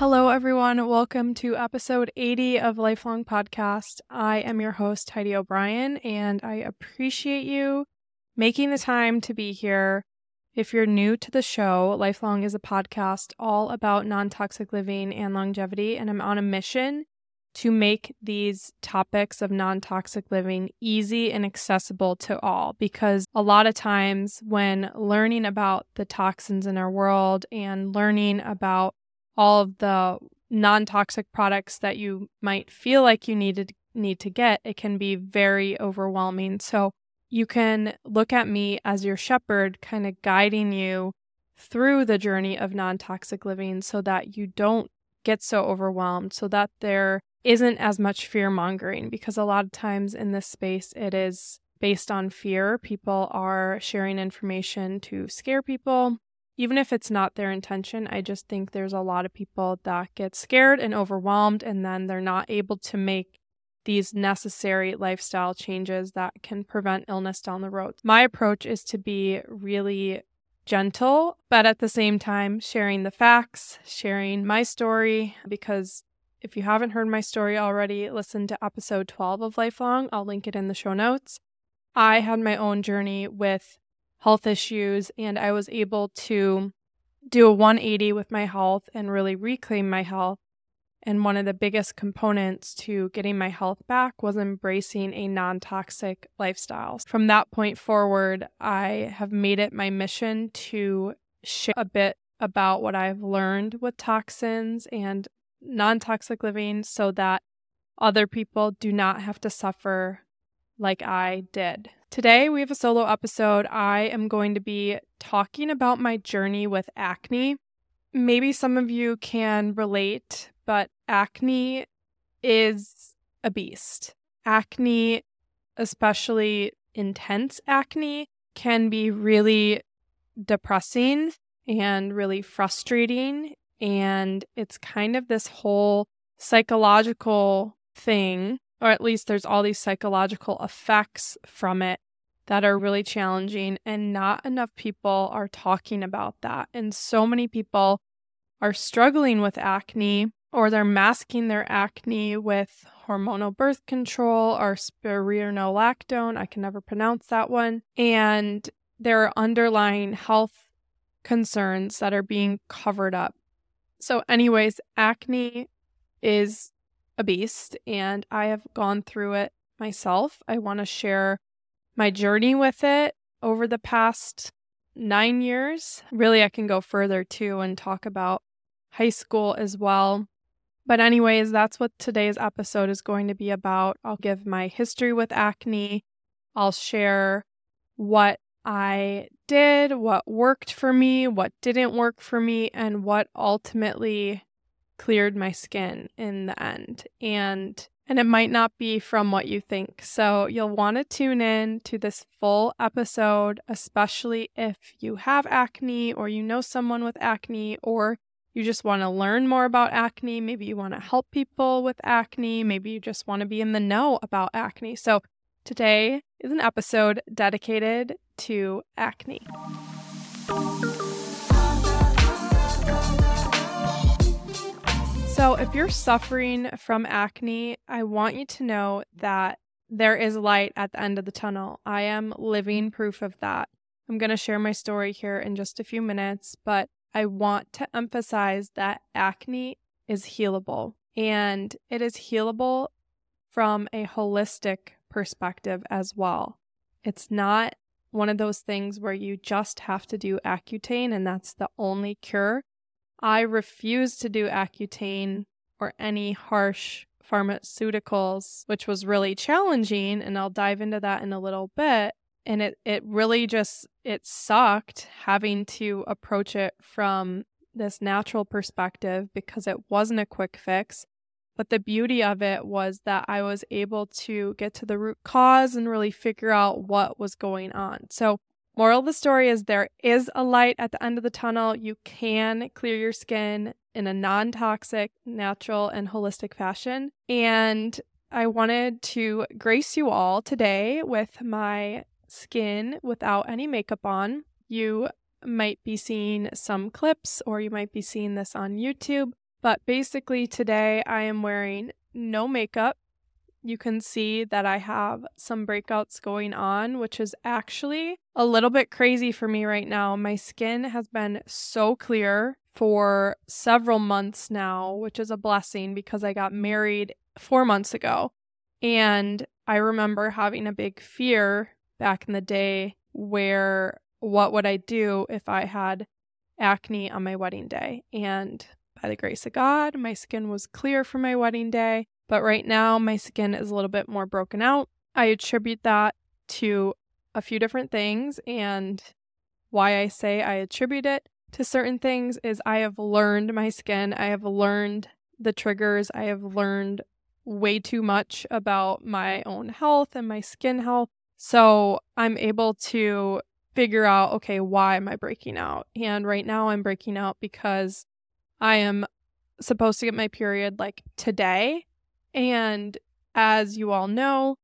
Hello, everyone. Welcome to episode 80 of Lifelong Podcast. I am your host, Heidi O'Brien, and I appreciate you making the time to be here. If you're new to the show, Lifelong is a podcast all about non toxic living and longevity, and I'm on a mission to make these topics of non toxic living easy and accessible to all. Because a lot of times, when learning about the toxins in our world and learning about all of the non toxic products that you might feel like you needed need to get, it can be very overwhelming. So you can look at me as your shepherd, kind of guiding you through the journey of non toxic living so that you don't get so overwhelmed, so that there isn't as much fear mongering because a lot of times in this space it is based on fear. People are sharing information to scare people. Even if it's not their intention, I just think there's a lot of people that get scared and overwhelmed, and then they're not able to make these necessary lifestyle changes that can prevent illness down the road. My approach is to be really gentle, but at the same time, sharing the facts, sharing my story, because if you haven't heard my story already, listen to episode 12 of Lifelong. I'll link it in the show notes. I had my own journey with health issues, and I was able to do a 180 with my health and really reclaim my health. And one of the biggest components to getting my health back was embracing a non toxic lifestyle. From that point forward, I have made it my mission to share a bit about what I've learned with toxins and non toxic living so that other people do not have to suffer like I did. Today, we have a solo episode. I am going to be talking about my journey with acne. Maybe some of you can relate, but acne is a beast. Acne, especially intense acne, can be really depressing and really frustrating and it's kind of this whole psychological thing, or at least there's all these psychological effects from it that are really challenging. And not enough people are talking about that. And so many people are struggling with acne or they're masking their acne with hormonal birth control or spironolactone. I can never pronounce that one. And there are underlying health concerns that are being covered up so, anyways, acne is a beast, and I have gone through it myself. I want to share my journey with it over the past nine years. Really, I can go further too and talk about high school as well. But, anyways, that's what today's episode is going to be about. I'll give my history with acne, I'll share what I did, what worked for me, what didn't work for me, and what ultimately cleared my skin in the end. And and it might not be from what you think. So you'll want to tune in to this full episode, especially if you have acne or you know someone with acne or you just want to learn more about acne. Maybe you want to help people with acne. Maybe you just want to be in the know about acne. So today is an episode dedicated to acne. So, if you're suffering from acne, I want you to know that there is light at the end of the tunnel. I am living mm-hmm. proof of that. I'm going to share my story here in just a few minutes, but I want to emphasize that acne is healable and it is healable from a holistic perspective as well. It's not one of those things where you just have to do Accutane and that's the only cure. I refuse to do Accutane or any harsh pharmaceuticals, which was really challenging and I'll dive into that in a little bit. And it it really just it sucked having to approach it from this natural perspective because it wasn't a quick fix. But the beauty of it was that I was able to get to the root cause and really figure out what was going on. So, moral of the story is there is a light at the end of the tunnel. You can clear your skin in a non toxic, natural, and holistic fashion. And I wanted to grace you all today with my skin without any makeup on. You might be seeing some clips or you might be seeing this on YouTube But basically, today I am wearing no makeup. You can see that I have some breakouts going on, which is actually a little bit crazy for me right now. My skin has been so clear for several months now, which is a blessing because I got married four months ago. And I remember having a big fear back in the day where what would I do if I had acne on my wedding day? And by the grace of God, my skin was clear for my wedding day. But right now, my skin is a little bit more broken out. I attribute that to a few different things. And why I say I attribute it to certain things is I have learned my skin, I have learned the triggers, I have learned way too much about my own health and my skin health. So I'm able to figure out, okay, why am I breaking out? And right now I'm breaking out because I am supposed to get my period like today. And as you all know,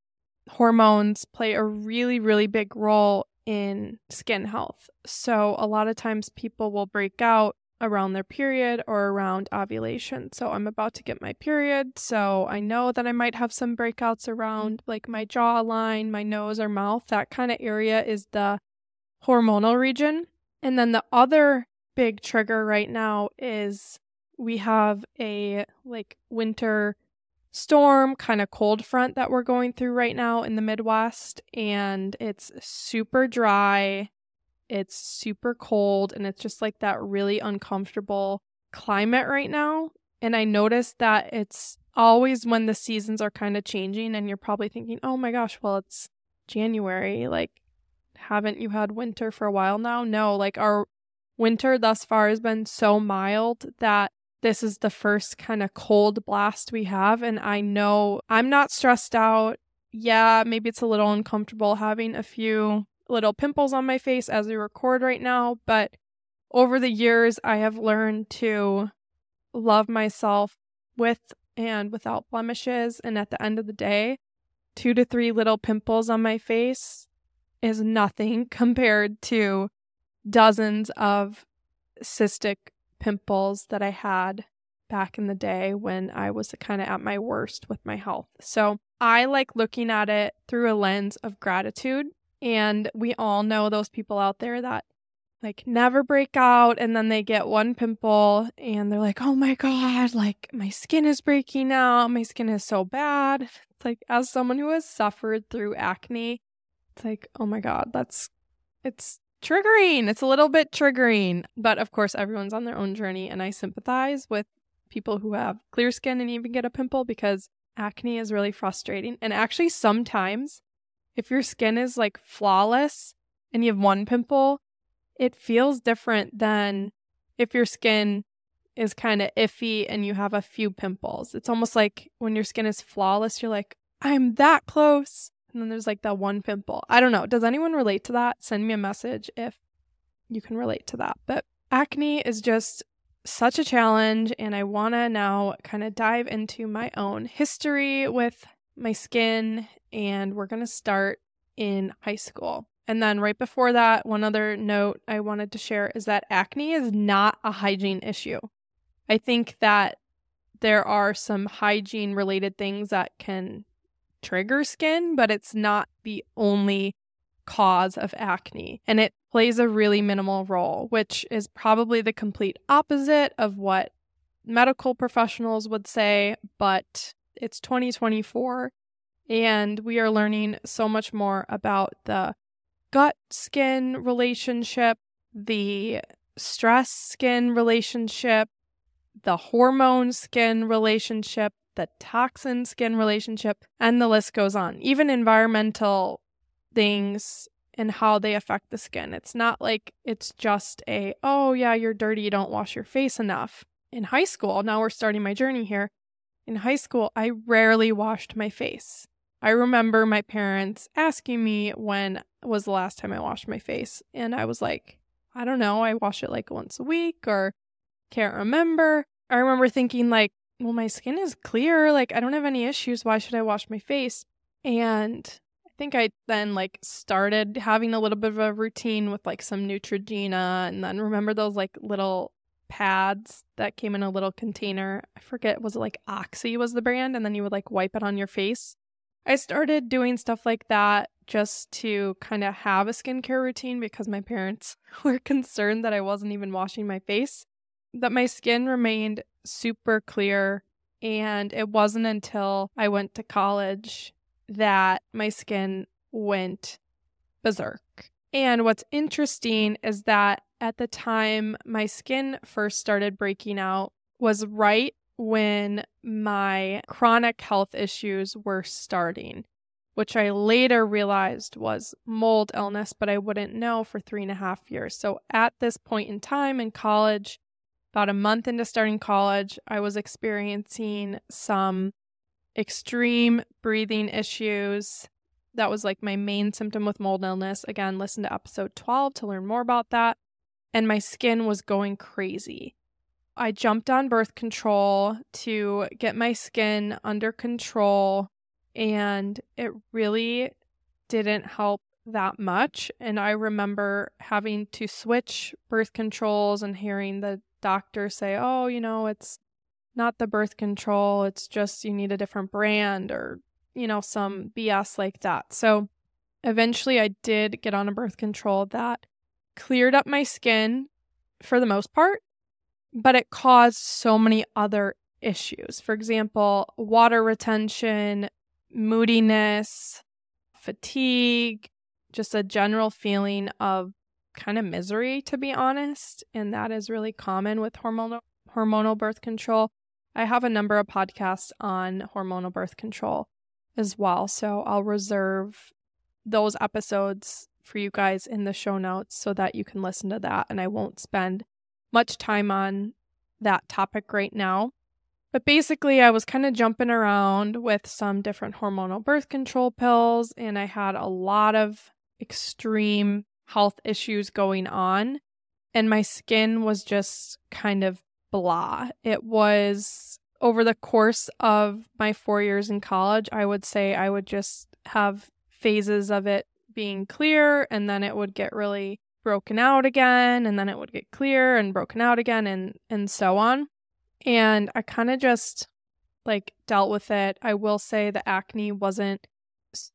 hormones play a really, really big role in skin health. So a lot of times people will break out around their period or around ovulation. So I'm about to get my period, so I know that I might have some breakouts around mm-hmm. like my jawline, my nose or mouth. That kind of area is the hormonal region. And then the other big trigger right now is we have a like winter storm kind of cold front that we're going through right now in the Midwest and it's super dry it's super cold and it's just like that really uncomfortable climate right now. And I noticed that it's always when the seasons are kind of changing and you're probably thinking, oh my gosh, well, it's January. Like, haven't you had winter for a while now? No, like our winter thus far has been so mild that this is the first kind of cold blast we have. And I know I'm not stressed out. Yeah, maybe it's a little uncomfortable having a few little pimples on my face as we record right now, but over the years, I have learned to love myself with and without blemishes. And at the end of the day, two to three little pimples on my face is nothing compared to dozens of cystic pimples that I had back in the day when I was kind of at my worst with my health. So I like looking at it through a lens of gratitude and we all know those people out there that like never break out and then they get one pimple and they're like, oh my God, like my skin is breaking out. My skin is so bad. It's like, as someone who has suffered through acne, it's like, oh my God, that's, it's triggering. It's a little bit triggering. But of course, everyone's on their own journey. And I sympathize with people who have clear skin and even get a pimple because acne is really frustrating. And actually, sometimes if your skin is like flawless and you have one pimple, it feels different than if your skin is kind of iffy and you have a few pimples. It's almost like when your skin is flawless, you're like, I'm that close. And then there's like that one pimple. I don't know. Does anyone relate to that? Send me a message if you can relate to that. But acne is just such a challenge. And I want to now kind of dive into my own history with my skin and we're going to start in high school. And then right before that, one other note I wanted to share is that acne is not a hygiene issue. I think that there are some hygiene related things that can trigger skin, but it's not the only cause of acne. And it plays a really minimal role, which is probably the complete opposite of what medical professionals would say, but it's 2024 and we are learning so much more about the gut skin relationship, the stress skin relationship, the hormone skin relationship, the toxin skin relationship, and the list goes on. Even environmental things and how they affect the skin. It's not like it's just a, oh, yeah, you're dirty, you don't wash your face enough. In high school, now we're starting my journey here. In high school, I rarely washed my face. I remember my parents asking me when was the last time I washed my face. And I was like, I don't know. I wash it like once a week or can't remember. I remember thinking, like, well, my skin is clear. Like, I don't have any issues. Why should I wash my face? And I think I then like started having a little bit of a routine with like some Neutrogena and then remember those like little pads that came in a little container. I forget, was it like Oxy was the brand? And then you would like wipe it on your face. I started doing stuff like that just to kind of have a skincare routine because my parents were concerned that I wasn't even washing my face, that my skin remained super clear. And it wasn't until I went to college that my skin went berserk. And what's interesting is that at the time my skin first started breaking out was right when my chronic health issues were starting, which I later realized was mold illness, but I wouldn't know for three and a half years. So at this point in time in college, about a month into starting college, I was experiencing some extreme breathing issues. That was like my main symptom with mold illness. Again, listen to episode 12 to learn more about that and my skin was going crazy. I jumped on birth control to get my skin under control, and it really didn't help that much. And I remember having to switch birth controls and hearing the doctor say, oh, you know, it's not the birth control, it's just you need a different brand or, you know, some BS like that. So eventually I did get on a birth control that cleared up my skin for the most part, but it caused so many other issues. For example, water retention, moodiness, fatigue, just a general feeling of kind of misery, to be honest. And that is really common with hormonal hormonal birth control. I have a number of podcasts on hormonal birth control as well. So I'll reserve those episodes for you guys in the show notes so that you can listen to that. And I won't spend much time on that topic right now. But basically, I was kind of jumping around with some different hormonal birth control pills, and I had a lot of extreme health issues going on. And my skin was just kind of blah. It was over the course of my four years in college, I would say I would just have phases of it being clear and then it would get really broken out again and then it would get clear and broken out again and and so on. And I kind of just like dealt with it. I will say the acne wasn't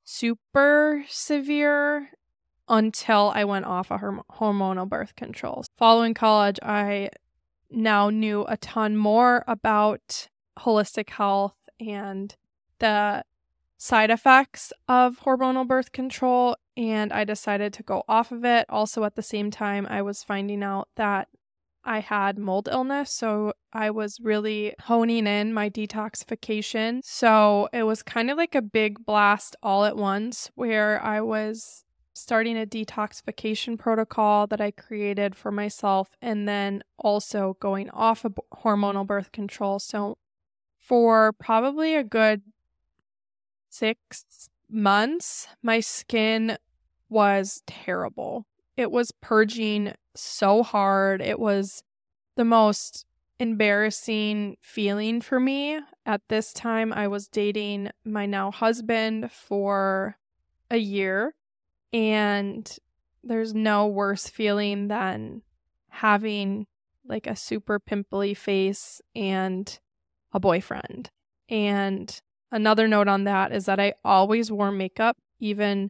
super severe until I went off of horm- hormonal birth control. Following college, I now knew a ton more about holistic health and the side effects of hormonal birth control and I decided to go off of it. Also, at the same time, I was finding out that I had mold illness. So I was really honing in my detoxification. So it was kind of like a big blast all at once where I was starting a detoxification protocol that I created for myself and then also going off of hormonal birth control. So for probably a good six months, my skin was terrible. It was purging so hard. It was the most embarrassing feeling for me. At this time, I was dating my now husband for a year, and there's no worse feeling than having like a super pimply face and a boyfriend. And Another note on that is that I always wore makeup, even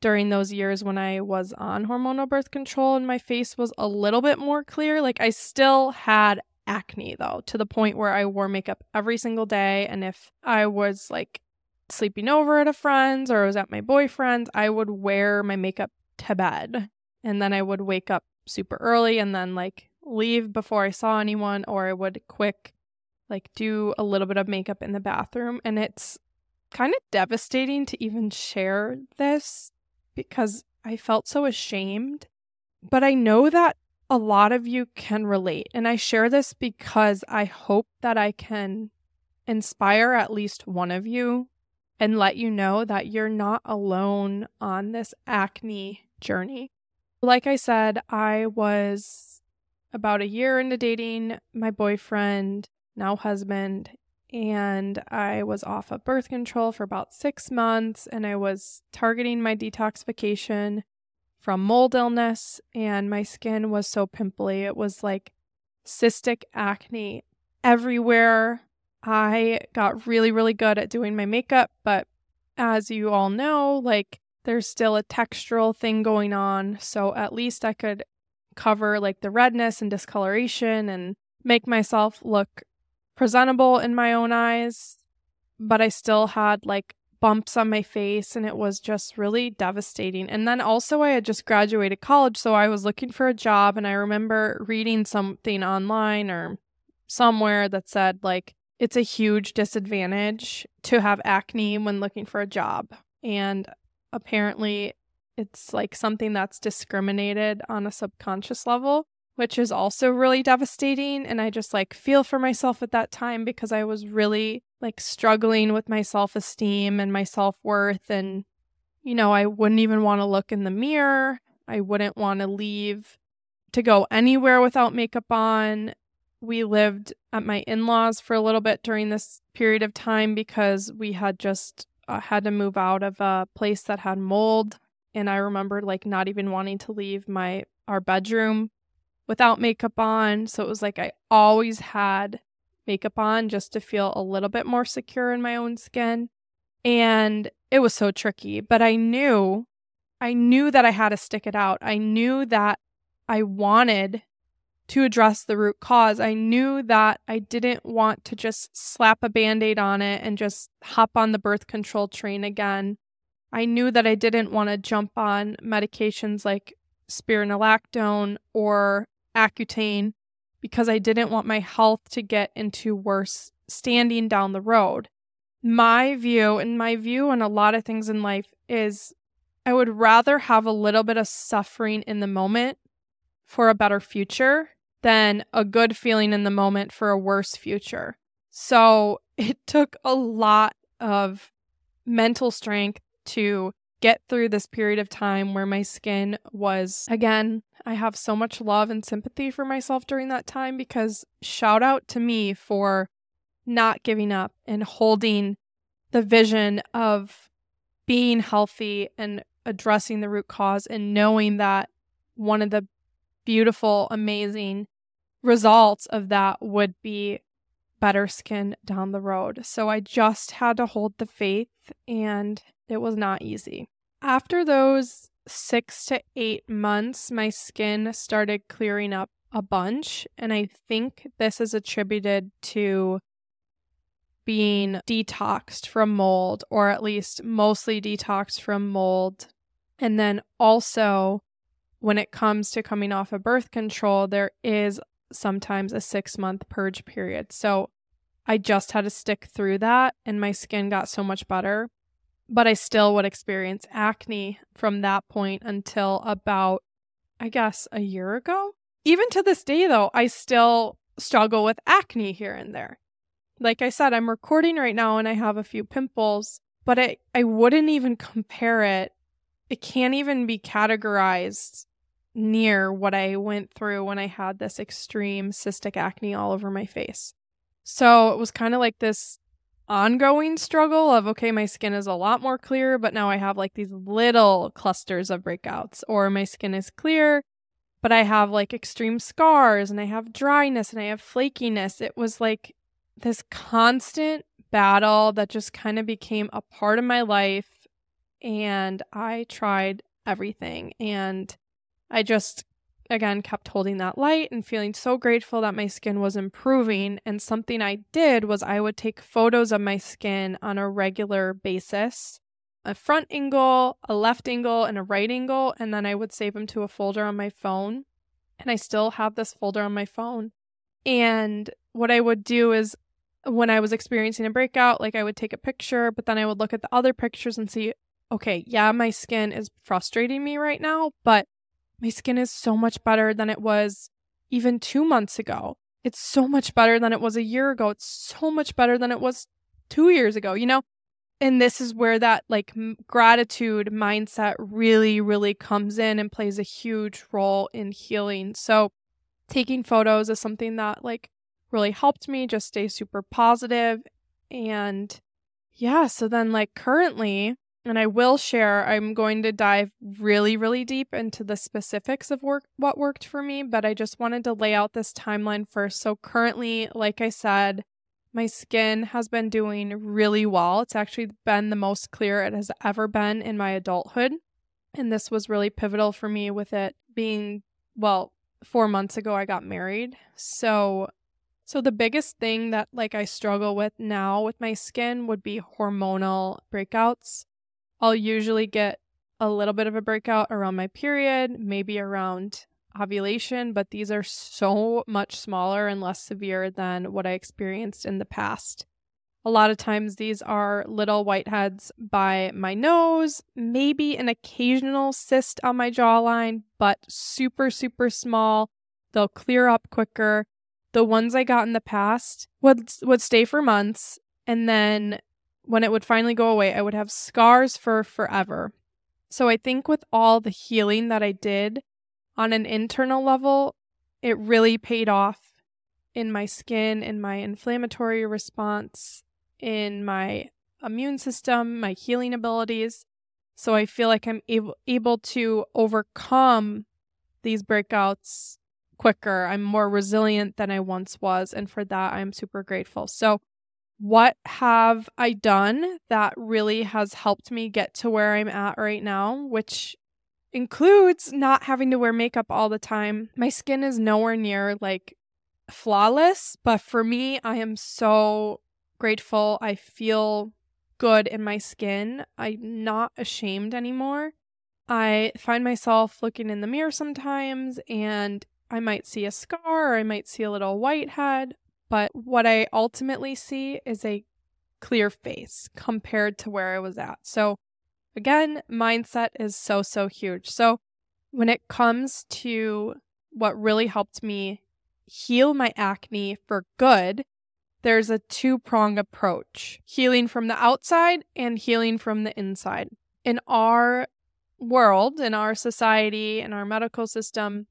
during those years when I was on hormonal birth control and my face was a little bit more clear. Like I still had acne though, to the point where I wore makeup every single day. And if I was like sleeping over at a friend's or I was at my boyfriend's, I would wear my makeup to bed. And then I would wake up super early and then like leave before I saw anyone, or I would quick like do a little bit of makeup in the bathroom and it's kind of devastating to even share this because I felt so ashamed. But I know that a lot of you can relate. And I share this because I hope that I can inspire at least one of you and let you know that you're not alone on this acne journey. Like I said, I was about a year into dating my boyfriend now husband, and I was off of birth control for about six months, and I was targeting my detoxification from mold illness, and my skin was so pimply. It was like cystic acne everywhere. I got really, really good at doing my makeup, but as you all know, like there's still a textural thing going on. So at least I could cover like the redness and discoloration and make myself look presentable in my own eyes. But I still had like bumps on my face and it was just really devastating. And then also, I had just graduated college, so I was looking for a job. And I remember reading something online or somewhere that said, like, it's a huge disadvantage to have acne when looking for a job. And apparently, it's like something that's discriminated on a subconscious level, which is also really devastating. And I just like feel for myself at that time because I was really like struggling with my self esteem and my self worth. And, you know, I wouldn't even want to look in the mirror. I wouldn't want to leave to go anywhere without makeup on. We lived at my in laws for a little bit during this period of time because we had just uh, had to move out of a place that had mold. And I remember like not even wanting to leave my our bedroom without makeup on. So it was like I always had makeup on just to feel a little bit more secure in my own skin. And it was so tricky, but I knew, I knew that I had to stick it out. I knew that I wanted to address the root cause. I knew that I didn't want to just slap a band aid on it and just hop on the birth control train again. I knew that I didn't want to jump on medications like spironolactone or Accutane because I didn't want my health to get into worse standing down the road. My view, and my view on a lot of things in life, is I would rather have a little bit of suffering in the moment for a better future than a good feeling in the moment for a worse future. So it took a lot of mental strength to get through this period of time where my skin was, again, I have so much love and sympathy for myself during that time because shout out to me for not giving up and holding the vision of being healthy and addressing the root cause and knowing that one of the beautiful, amazing results of that would be better skin down the road. So I just had to hold the faith and it was not easy. After those six to eight months, my skin started clearing up a bunch. And I think this is attributed to being detoxed from mold, or at least mostly detoxed from mold. And then also, when it comes to coming off of birth control, there is sometimes a six month purge period. So I just had to stick through that, and my skin got so much better but I still would experience acne from that point until about, I guess, a year ago. Even to this day, though, I still struggle with acne here and there. Like I said, I'm recording right now and I have a few pimples, but I, I wouldn't even compare it. It can't even be categorized near what I went through when I had this extreme cystic acne all over my face. So it was kind of like this ongoing struggle of okay, my skin is a lot more clear, but now I have like these little clusters of breakouts, or my skin is clear, but I have like extreme scars and I have dryness and I have flakiness. It was like this constant battle that just kind of became a part of my life. And I tried everything. And I just again kept holding that light and feeling so grateful that my skin was improving. And something I did was I would take photos of my skin on a regular basis a front angle, a left angle, and a right angle. And then I would save them to a folder on my phone. And I still have this folder on my phone. And what I would do is when I was experiencing a breakout, like I would take a picture, but then I would look at the other pictures and see, okay, yeah, my skin is frustrating me right now, but my skin is so much better than it was even two months ago. It's so much better than it was a year ago. It's so much better than it was two years ago, you know? And this is where that like m- gratitude mindset really, really comes in and plays a huge role in healing. So, taking photos is something that like really helped me just stay super positive. And yeah, so then like currently, And I will share, I'm going to dive really, really deep into the specifics of work what worked for me, but I just wanted to lay out this timeline first. So currently, like I said, my skin has been doing really well. It's actually been the most clear it has ever been in my adulthood. And this was really pivotal for me with it being, well, four months ago, I got married. So so the biggest thing that like I struggle with now with my skin would be hormonal breakouts. I'll usually get a little bit of a breakout around my period, maybe around ovulation, but these are so much smaller and less severe than what I experienced in the past. A lot of times these are little whiteheads by my nose, maybe an occasional cyst on my jawline, but super, super small. They'll clear up quicker the ones I got in the past would would stay for months and then when it would finally go away, I would have scars for forever. So I think with all the healing that I did on an internal level, it really paid off in my skin, in my inflammatory response, in my immune system, my healing abilities. So I feel like I'm able able to overcome these breakouts quicker. I'm more resilient than I once was. And for that, I'm super grateful. So, what have I done that really has helped me get to where I'm at right now, which includes not having to wear makeup all the time. My skin is nowhere near like flawless, but for me, I am so grateful. I feel good in my skin. I'm not ashamed anymore. I find myself looking in the mirror sometimes and I might see a scar or I might see a little whitehead, but what I ultimately see is a clear face compared to where I was at. So, again, mindset is so, so huge. So, when it comes to what really helped me heal my acne for good, there's a two prong approach healing from the outside and healing from the inside. In our world, in our society, in our medical system,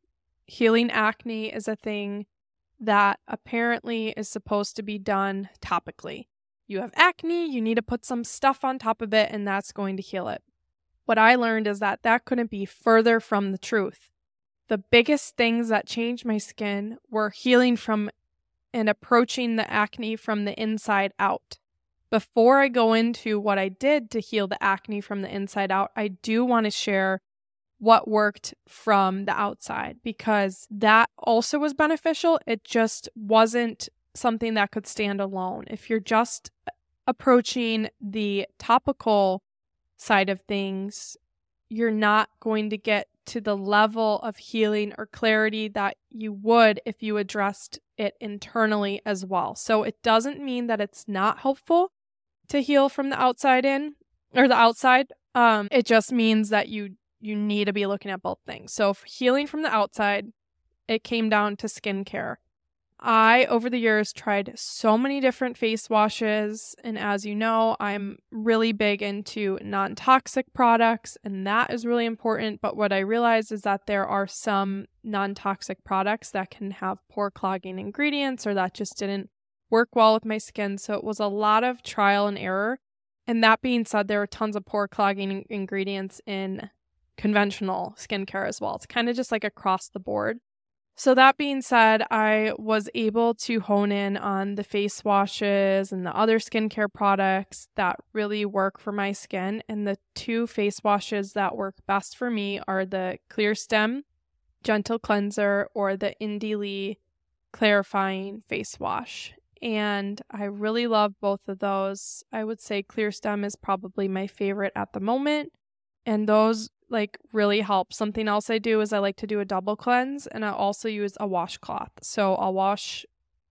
healing acne is a thing that apparently is supposed to be done topically. You have acne, you need to put some stuff on top of it, and that's going to heal it. What I learned is that that couldn't be further from the truth. The biggest things that changed my skin were healing from and approaching the acne from the inside out. Before I go into what I did to heal the acne from the inside out, I do want to share what worked from the outside because that also was beneficial. It just wasn't something that could stand alone. If you're just approaching the topical side of things, you're not going to get to the level of healing or clarity that you would if you addressed it internally as well. So it doesn't mean that it's not helpful to heal from the outside in or the outside. Um, it just means that you you need to be looking at both things. So, healing from the outside, it came down to skincare. I, over the years, tried so many different face washes. And as you know, I'm really big into non toxic products, and that is really important. But what I realized is that there are some non toxic products that can have pore clogging ingredients or that just didn't work well with my skin. So it was a lot of trial and error. And that being said, there are tons of pore clogging ingredients in conventional skincare as well. It's kind of just like across the board. So, that being said, I was able to hone in on the face washes and the other skincare products that really work for my skin. And the two face washes that work best for me are the Clearstem Gentle Cleanser or the Indie Lee Clarifying Face Wash. And I really love both of those. I would say Clearstem is probably my favorite at the moment. And those like really help. Something else I do is I like to do a double cleanse and I also use a washcloth. So I'll wash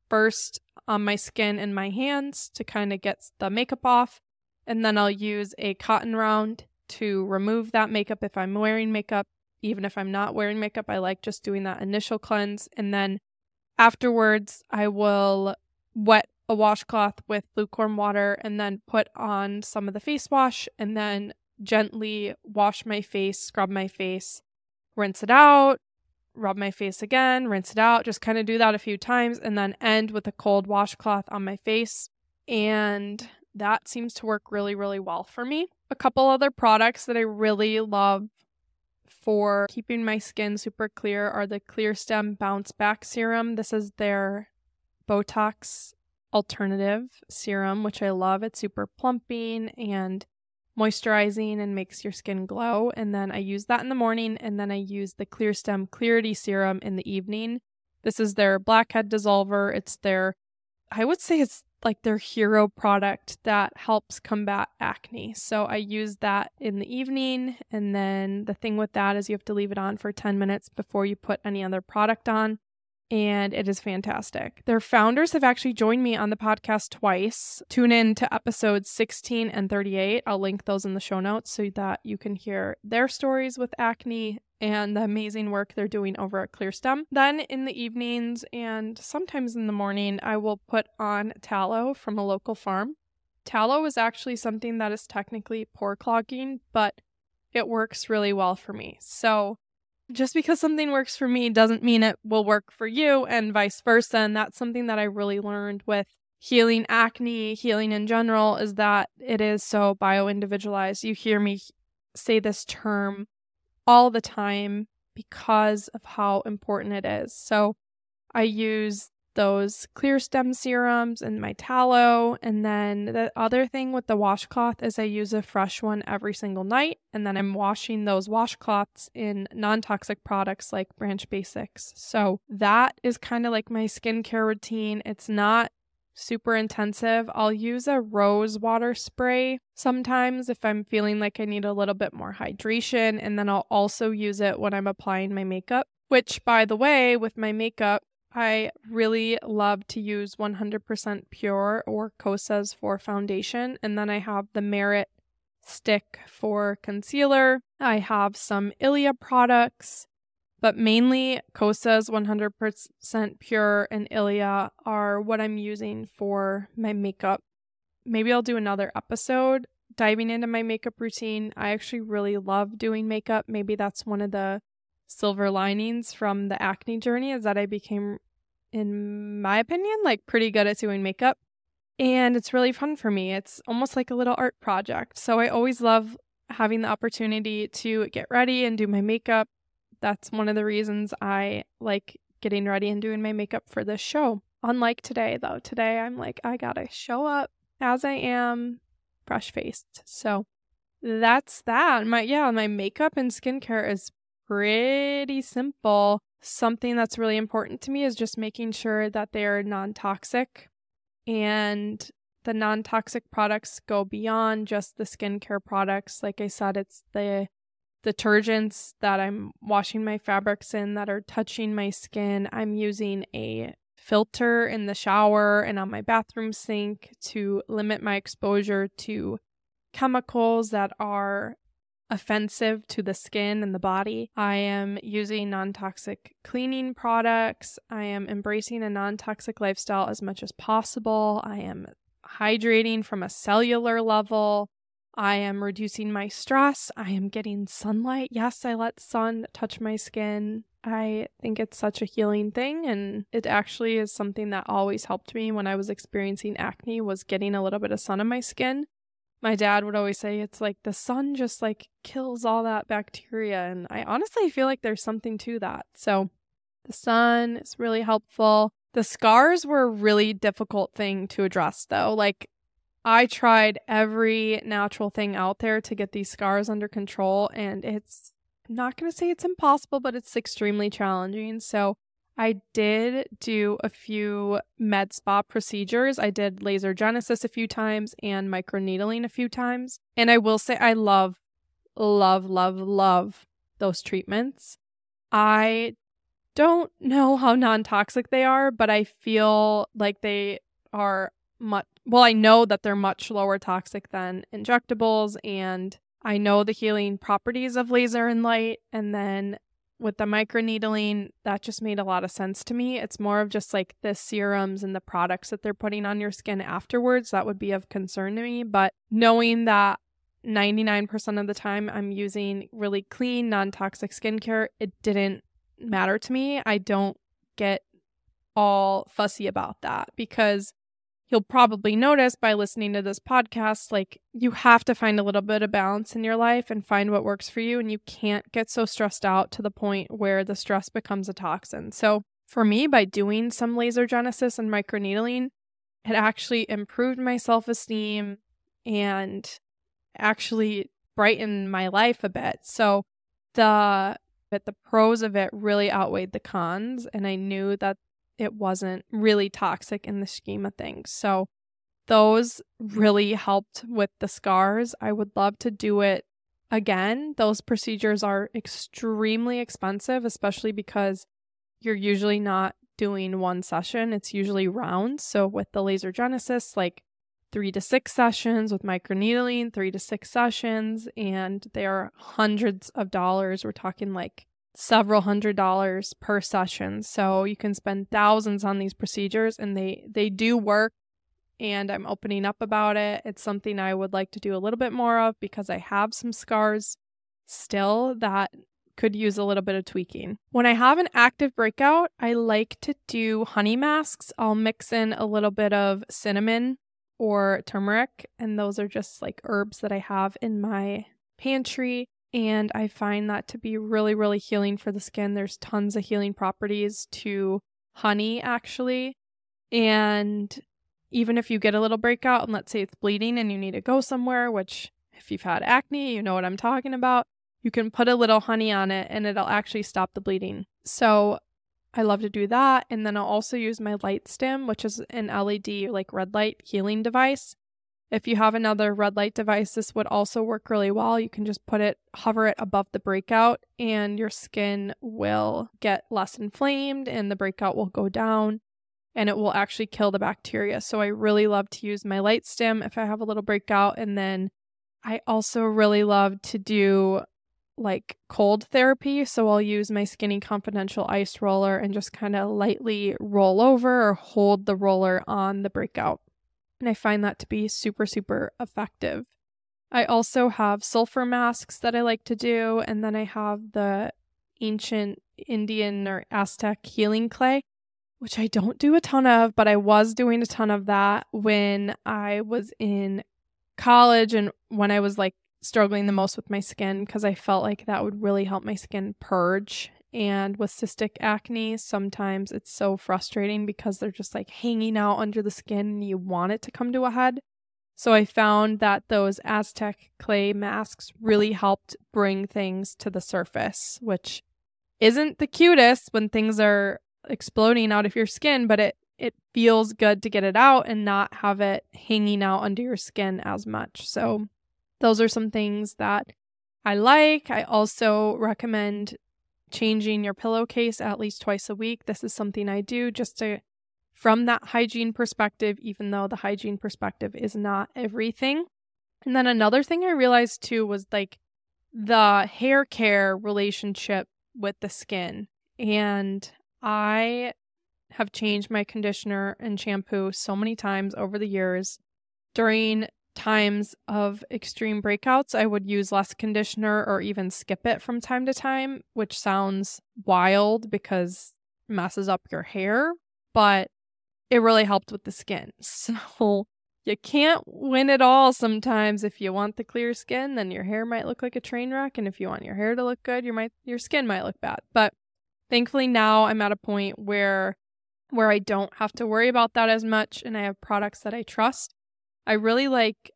first on my skin and my hands to kind of get the makeup off. And then I'll use a cotton round to remove that makeup if I'm wearing makeup. Even if I'm not wearing makeup, I like just doing that initial cleanse. And then afterwards, I will wet a washcloth with lukewarm water and then put on some of the face wash and then gently wash my face, scrub my face, rinse it out, rub my face again, rinse it out, just kind of do that a few times, and then end with a cold washcloth on my face. And that seems to work really, really well for me. A couple other products that I really love for keeping my skin super clear are the Clearstem Bounce Back Serum. This is their Botox alternative serum, which I love. It's super plumping and moisturizing and makes your skin glow. And then I use that in the morning, and then I use the Clearstem Clarity Serum in the evening. This is their blackhead dissolver. It's their, I would say it's like their hero product that helps combat acne. So I use that in the evening. And then the thing with that is you have to leave it on for 10 minutes before you put any other product on and it is fantastic. Their founders have actually joined me on the podcast twice. Tune in to episodes 16 and 38. I'll link those in the show notes so that you can hear their stories with acne and the amazing work they're doing over at ClearStem. Then in the evenings and sometimes in the morning, I will put on tallow from a local farm. Tallow is actually something that is technically pore clogging, but it works really well for me. So just because something works for me doesn't mean it will work for you and vice versa. And that's something that I really learned with healing acne, healing in general, is that it is so bio individualized. You hear me say this term all the time because of how important it is. So I use those Clearstem serums and my tallow. And then the other thing with the washcloth is I use a fresh one every single night. And then I'm washing those washcloths in non toxic products like Branch Basics. So that is kind of like my skincare routine. It's not super intensive. I'll use a rose water spray sometimes if I'm feeling like I need a little bit more hydration. And then I'll also use it when I'm applying my makeup. Which, by the way, with my makeup, I really love to use 100% pure or Kosas for foundation. And then I have the Merit stick for concealer. I have some Ilia products, but mainly Kosas 100% pure and Ilia are what I'm using for my makeup. Maybe I'll do another episode diving into my makeup routine. I actually really love doing makeup. Maybe that's one of the silver linings from the acne journey is that I became, in my opinion, like pretty good at doing makeup. And it's really fun for me. It's almost like a little art project. So I always love having the opportunity to get ready and do my makeup. That's one of the reasons I like getting ready and doing my makeup for this show. Unlike today, though, today I'm like, I gotta show up as I am, fresh faced. So that's that. My, yeah, my makeup and skincare is pretty simple. Something that's really important to me is just making sure that they're non toxic and the non toxic products go beyond just the skincare products. Like I said, it's the detergents that I'm washing my fabrics in that are touching my skin. I'm using a filter in the shower and on my bathroom sink to limit my exposure to chemicals that are offensive to the skin and the body. I am using non toxic cleaning products. I am embracing a non toxic lifestyle as much as possible. I am hydrating from a cellular level. I am reducing my stress. I am getting sunlight. Yes, I let sun touch my skin. I think it's such a healing thing and it actually is something that always helped me when I was experiencing acne was getting a little bit of sun on my skin my dad would always say it's like the sun just like kills all that bacteria and i honestly feel like there's something to that. So the sun is really helpful. The scars were a really difficult thing to address though. Like i tried every natural thing out there to get these scars under control and it's I'm not going to say it's impossible but it's extremely challenging. So I did do a few med spa procedures. I did laser genesis a few times and microneedling a few times. And I will say I love, love, love, love those treatments. I don't know how non toxic they are, but I feel like they are much, well, I know that they're much lower toxic than injectables. And I know the healing properties of laser and light. And then with the microneedling, that just made a lot of sense to me. It's more of just like the serums and the products that they're putting on your skin afterwards that would be of concern to me. But knowing that 99% of the time I'm using really clean, non toxic skincare, it didn't matter to me. I don't get all fussy about that because you'll probably notice by listening to this podcast, like you have to find a little bit of balance in your life and find what works for you. And you can't get so stressed out to the point where the stress becomes a toxin. So, for me, by doing some laser genesis and microneedling, it actually improved my self esteem and actually brightened my life a bit. So, the but the pros of it really outweighed the cons and I knew that it wasn't really toxic in the scheme of things. So those really helped with the scars. I would love to do it again. Those procedures are extremely expensive, especially because you're usually not doing one session, it's usually rounds. So with the laser genesis, like three to six sessions with microneedling, three to six sessions, and they are hundreds of dollars. We're talking like several hundred dollars per session. So you can spend thousands on these procedures and they they do work and I'm opening up about it. It's something I would like to do a little bit more of because I have some scars still that could use a little bit of tweaking. When I have an active breakout, I like to do honey masks. I'll mix in a little bit of cinnamon or turmeric, and those are just like herbs that I have in my pantry. And I find that to be really, really healing for the skin. There's tons of healing properties to honey, actually. And even if you get a little breakout and let's say it's bleeding and you need to go somewhere, which if you've had acne, you know what I'm talking about, you can put a little honey on it and it'll actually stop the bleeding. So I love to do that. And then I'll also use my LightStim, which is an LED, like red light healing device. If you have another red light device, this would also work really well. You can just put it, hover it above the breakout, and your skin will get less inflamed and the breakout will go down and it will actually kill the bacteria. So I really love to use my LightStim if I have a little breakout. And then I also really love to do like cold therapy. So I'll use my Skinny Confidential ice roller and just kind of lightly roll over or hold the roller on the breakout. And I find that to be super, super effective. I also have sulfur masks that I like to do. And then I have the ancient Indian or Aztec healing clay, which I don't do a ton of, but I was doing a ton of that when I was in college and when I was like struggling the most with my skin because I felt like that would really help my skin purge. And with cystic acne, sometimes it's so frustrating because they're just like hanging out under the skin and you want it to come to a head. So I found that those Aztec clay masks really helped bring things to the surface, which isn't the cutest when things are exploding out of your skin, but it it feels good to get it out and not have it hanging out under your skin as much. So those are some things that I like. I also recommend changing your pillowcase at least twice a week. This is something I do just to from that hygiene perspective, even though the hygiene perspective is not everything. And then another thing I realized too was like the hair care relationship with the skin. And I have changed my conditioner and shampoo so many times over the years. During times of extreme breakouts, I would use less conditioner or even skip it from time to time, which sounds wild because messes up your hair, but it really helped with the skin. So you can't win it all sometimes. If you want the clear skin, then your hair might look like a train wreck. And if you want your hair to look good, your might your skin might look bad. But thankfully now I'm at a point where where I don't have to worry about that as much and I have products that I trust. I really like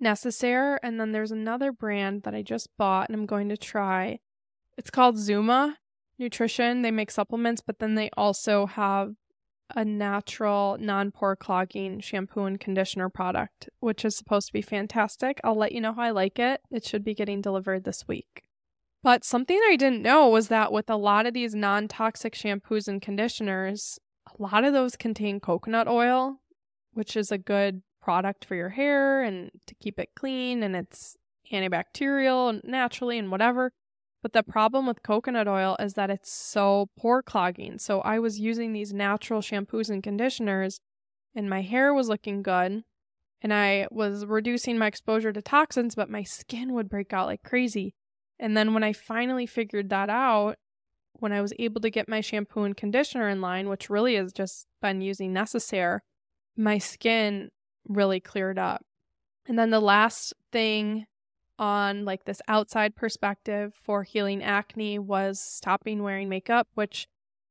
Necessaire, and then there's another brand that I just bought and I'm going to try. It's called Zuma Nutrition. They make supplements, but then they also have a natural, non pore clogging shampoo and conditioner product, which is supposed to be fantastic. I'll let you know how I like it. It should be getting delivered this week. But something I didn't know was that with a lot of these non toxic shampoos and conditioners, a lot of those contain coconut oil, which is a good product for your hair and to keep it clean and it's antibacterial naturally and whatever. But the problem with coconut oil is that it's so pore clogging. So I was using these natural shampoos and conditioners and my hair was looking good and I was reducing my exposure to toxins, but my skin would break out like crazy. And then when I finally figured that out, when I was able to get my shampoo and conditioner in line, which really has just been using Necessaire, my skin really cleared up. And then the last thing on like this outside perspective for healing acne was stopping wearing makeup, which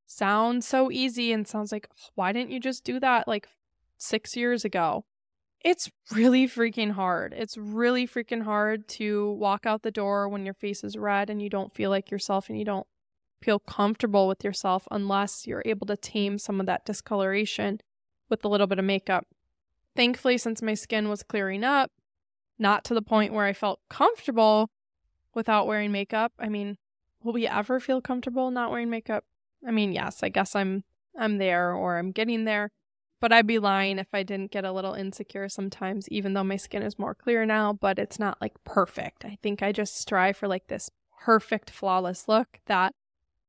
sounds so easy and sounds like why didn't you just do that like 6 years ago? It's really freaking hard. It's really freaking hard to walk out the door when your face is red and you don't feel like yourself and you don't feel comfortable with yourself unless you're able to tame some of that discoloration with a little bit of makeup. Thankfully, since my skin was clearing up, not to the point where I felt comfortable without wearing makeup. I mean, will we ever feel comfortable not wearing makeup? I mean, yes, I guess I'm I'm there or I'm getting there. But I'd be lying if I didn't get a little insecure sometimes, even though my skin is more clear now, but it's not like perfect. I think I just strive for like this perfect, flawless look that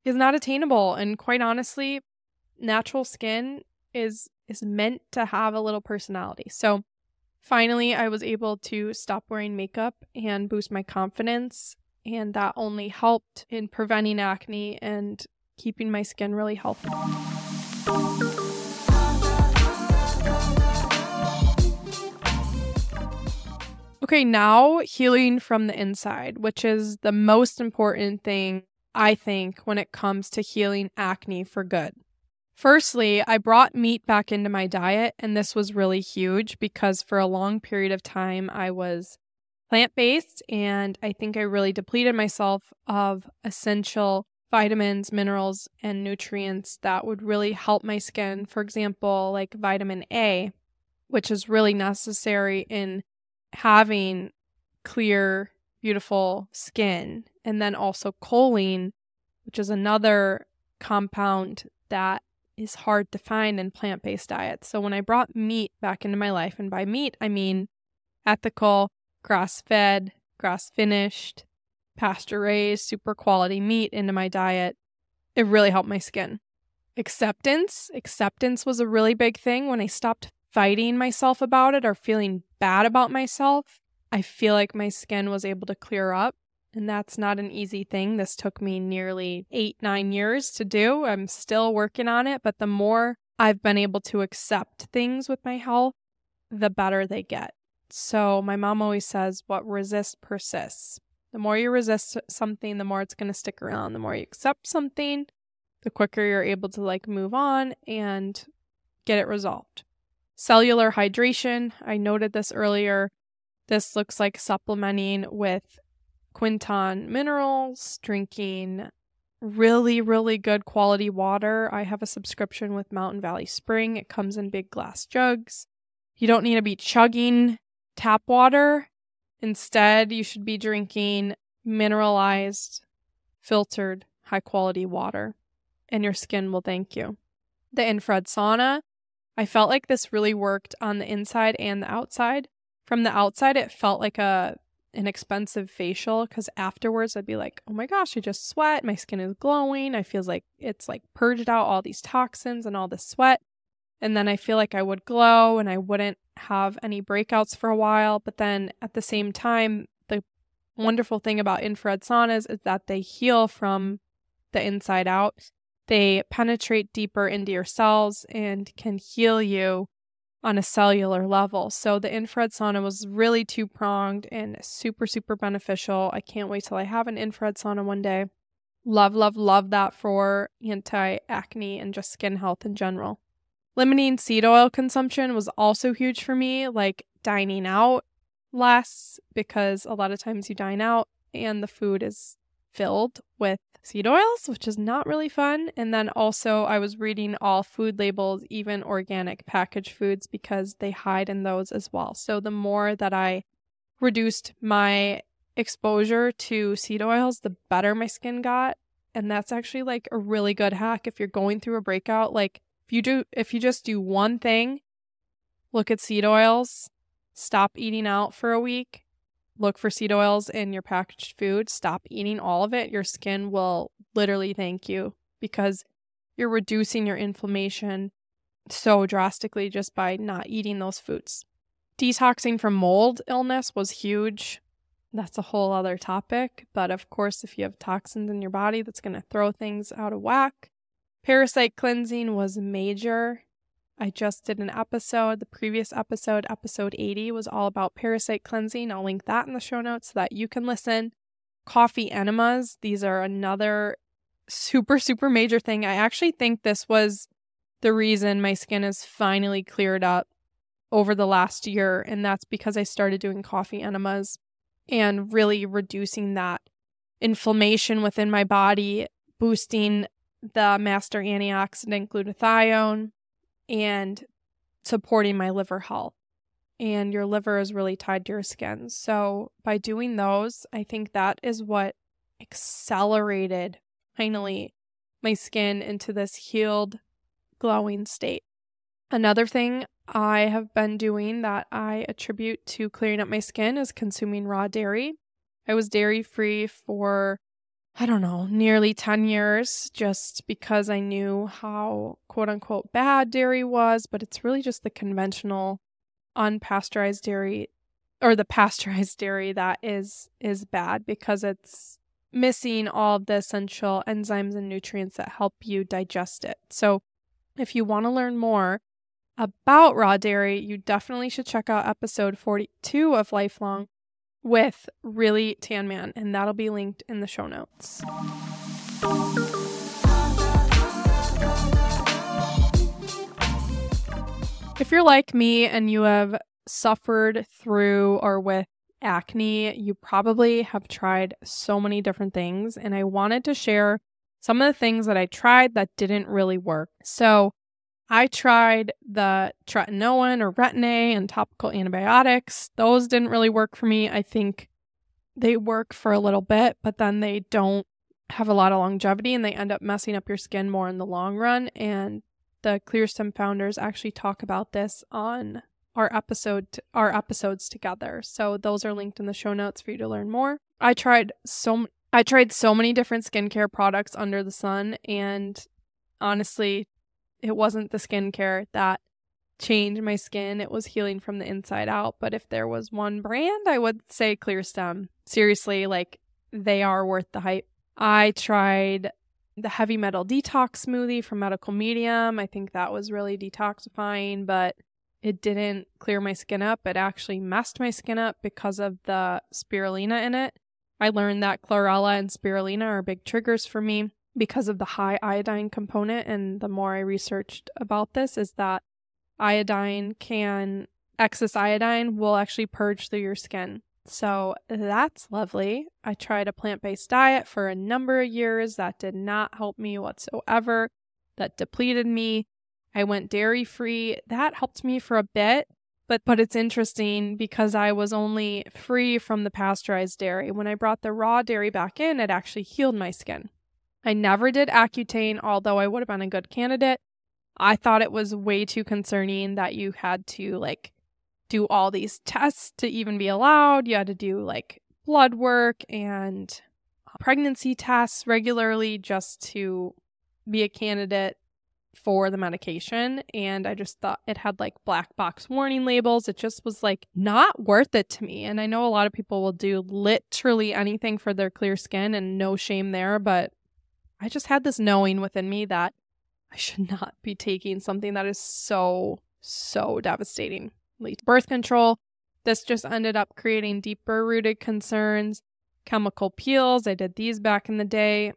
is not attainable. And quite honestly, natural skin is is meant to have a little personality. So finally I was able to stop wearing makeup and boost my confidence. And that only helped in preventing acne and keeping my skin really healthy. Okay, now healing from the inside, which is the most important thing I think when it comes to healing acne for good. Firstly, I brought meat back into my diet, and this was really huge because for a long period of time I was plant based, and I think I really depleted myself of essential vitamins, minerals, and nutrients that would really help my skin. For example, like vitamin A, which is really necessary in having clear, beautiful skin. And then also choline, which is another compound that is hard to find in plant based diets. So when I brought meat back into my life, and by meat, I mean ethical, grass fed, grass finished, pasture raised, super quality meat into my diet, it really helped my skin. Acceptance. Acceptance was a really big thing when I stopped fighting myself about it or feeling bad about myself, I feel like my skin was able to clear up. And that's not an easy thing. This took me nearly eight, nine years to do. I'm still working on it. But the more I've been able to accept things with my health, the better they get. So my mom always says, what resists persists. The more you resist something, the more it's going to stick around. The more you accept something, the quicker you're able to like move on and get it resolved. Cellular hydration, I noted this earlier. This looks like supplementing with Quinton minerals, drinking really, really good quality water. I have a subscription with Mountain Valley Spring. It comes in big glass jugs. You don't need to be chugging tap water. Instead, you should be drinking mineralized, filtered, high quality water, and your skin will thank you. The infrared sauna I felt like this really worked on the inside and the outside. From the outside, it felt like a an expensive facial because afterwards I'd be like, oh my gosh, I just sweat. My skin is glowing. I feel like it's like purged out all these toxins and all the sweat. And then I feel like I would glow and I wouldn't have any breakouts for a while. But then at the same time, the wonderful thing about infrared saunas is that they heal from the inside out. They penetrate deeper into your cells and can heal you on a cellular level. So the infrared sauna was really two pronged and super, super beneficial. I can't wait till I have an infrared sauna one day. Love, love, love that for anti acne and just skin health in general. Limiting seed oil consumption was also huge for me, like dining out less because a lot of times you dine out and the food is filled with seed oils, which is not really fun. And then also, I was reading all food labels, even organic packaged foods, because they hide in those as well. So the more that I reduced my exposure to seed oils, the better my skin got. And that's actually like a really good hack if you're going through a breakout. Like, if you do, if you just do one thing, look at seed oils, stop eating out for a week, look for seed oils in your packaged food. Stop eating all of it. Your skin will literally thank you because you're reducing your inflammation so drastically just by not eating those foods. Detoxing from mold illness was huge. That's a whole other topic. But of course, if you have toxins in your body, that's going to throw things out of whack. Parasite cleansing was major. I just did an episode. The previous episode, episode 80, was all about parasite cleansing. I'll link that in the show notes so that you can listen. Coffee enemas, these are another super, super major thing. I actually think this was the reason my skin is finally cleared up over the last year. And that's because I started doing coffee enemas and really reducing that inflammation within my body, boosting the master antioxidant glutathione, and supporting my liver health. And your liver is really tied to your skin. So, by doing those, I think that is what accelerated finally my skin into this healed, glowing state. Another thing I have been doing that I attribute to clearing up my skin is consuming raw dairy. I was dairy free for, I don't know, nearly 10 years just because I knew how quote unquote bad dairy was, but it's really just the conventional unpasteurized dairy or the pasteurized dairy that is is bad because it's missing all of the essential enzymes and nutrients that help you digest it. So, if you want to learn more about raw dairy, you definitely should check out episode 42 of Lifelong with Really Tan Man, and that'll be linked in the show notes. If you're like me and you have suffered through or with acne, you probably have tried so many different things, and I wanted to share some of the things that I tried that didn't really work. So, I tried the tretinoin or retin A and topical antibiotics. Those didn't really work for me. I think they work for a little bit, but then they don't have a lot of longevity and they end up messing up your skin more in the long run. And the Clear ClearStem founders actually talk about this on our episode our episodes together. So those are linked in the show notes for you to learn more. I tried so I tried so many different skincare products under the sun and honestly it wasn't the skincare that changed my skin. It was healing from the inside out. But if there was one brand, I would say ClearStem. Seriously, like they are worth the hype. I tried the heavy metal detox smoothie from Medical Medium. I think that was really detoxifying, but it didn't clear my skin up. It actually messed my skin up because of the spirulina in it. I learned that chlorella and spirulina are big triggers for me because of the high iodine component. And the more I researched about this, is that iodine can, excess iodine will actually purge through your skin. So that's lovely. I tried a plant based diet for a number of years. That did not help me whatsoever. That depleted me. I went dairy free. That helped me for a bit. But but it's interesting because I was only free from the pasteurized dairy. When I brought the raw dairy back in, it actually healed my skin. I never did Accutane, although I would have been a good candidate. I thought it was way too concerning that you had to like do all these tests to even be allowed. You had to do like blood work and uh, pregnancy tests regularly just to be a candidate for the medication. And I just thought it had like black box warning labels. It just was like not worth it to me. And I know a lot of people will do literally anything for their clear skin and no shame there, but I just had this knowing within me that I should not be taking something that is so, so devastating. Birth control, this just ended up creating deeper rooted concerns. Chemical peels, I did these back in the day.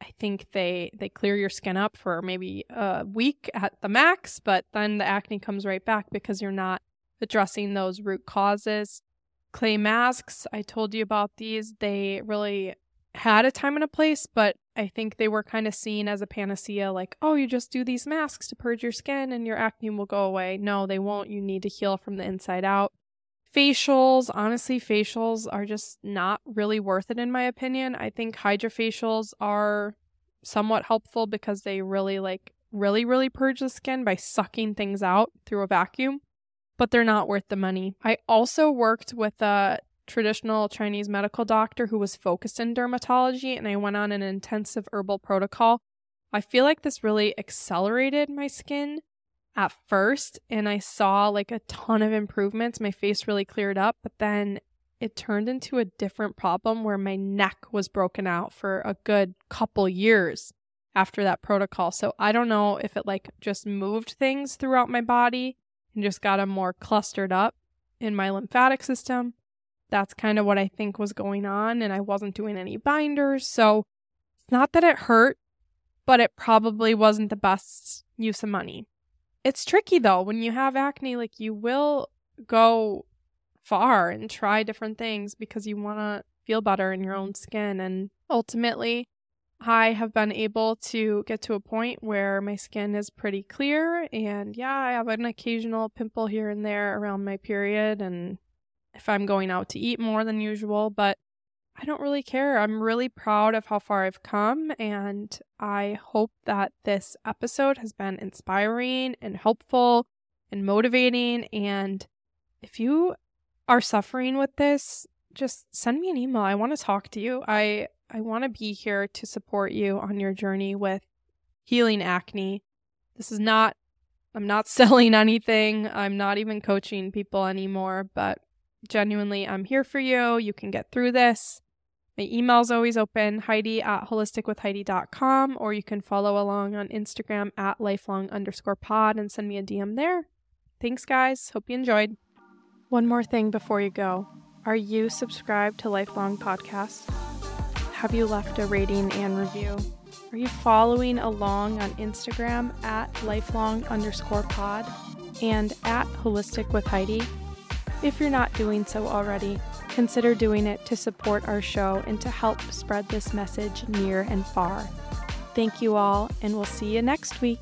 I think they they clear your skin up for maybe a week at the max, but then the acne comes right back because you're not addressing those root causes. Clay masks, I told you about these. They really had a time and a place, but I think they were kind of seen as a panacea like, oh, you just do these masks to purge your skin and your acne will go away. No, they won't. You need to heal from the inside out. Facials, honestly, facials are just not really worth it in my opinion. I think hydrofacials are somewhat helpful because they really like really really purge the skin by sucking things out through a vacuum, but they're not worth the money. I also worked with a traditional Chinese medical doctor who was focused in dermatology, and I went on an intensive herbal protocol. I feel like this really accelerated my skin at first, and I saw like a ton of improvements. My face really cleared up, but then it turned into a different problem where my neck was broken out for a good couple years. after that protocol. So I don't know if it like just moved things throughout my body and just got them more clustered up in my lymphatic system. That's kind of what I think was going on. And I wasn't doing any binders. So it's not that it hurt, but it probably wasn't the best use of money. It's tricky though. When you have acne, like you will go far and try different things because you want to feel better in your own mm-hmm. skin. And ultimately, I have been able to get to a point where my skin is pretty clear. And yeah, I have an occasional pimple here and there around my period. And if I'm going out to eat more than usual, but I don't really care. I'm really proud of how far I've come. And I hope that this episode has been inspiring and helpful and motivating. And if you are suffering with this, just send me an email. I want to talk to you. I I want to be here to support you on your journey with healing acne. This is not I'm not selling anything. I'm not even coaching people anymore, but genuinely I'm here for you. You can get through this. My email's always open, Heidi at holisticwithheidi.com, or you can follow along on Instagram at lifelong underscore pod and send me a DM there. Thanks, guys. Hope you enjoyed. One more thing before you go. Are you subscribed to Lifelong Podcast? Have you left a rating and review? Are you following along on Instagram at lifelong underscore pod and at holistic with Heidi? If you're not doing so already, consider doing it to support our show and to help spread this message near and far. Thank you all, and we'll see you next week.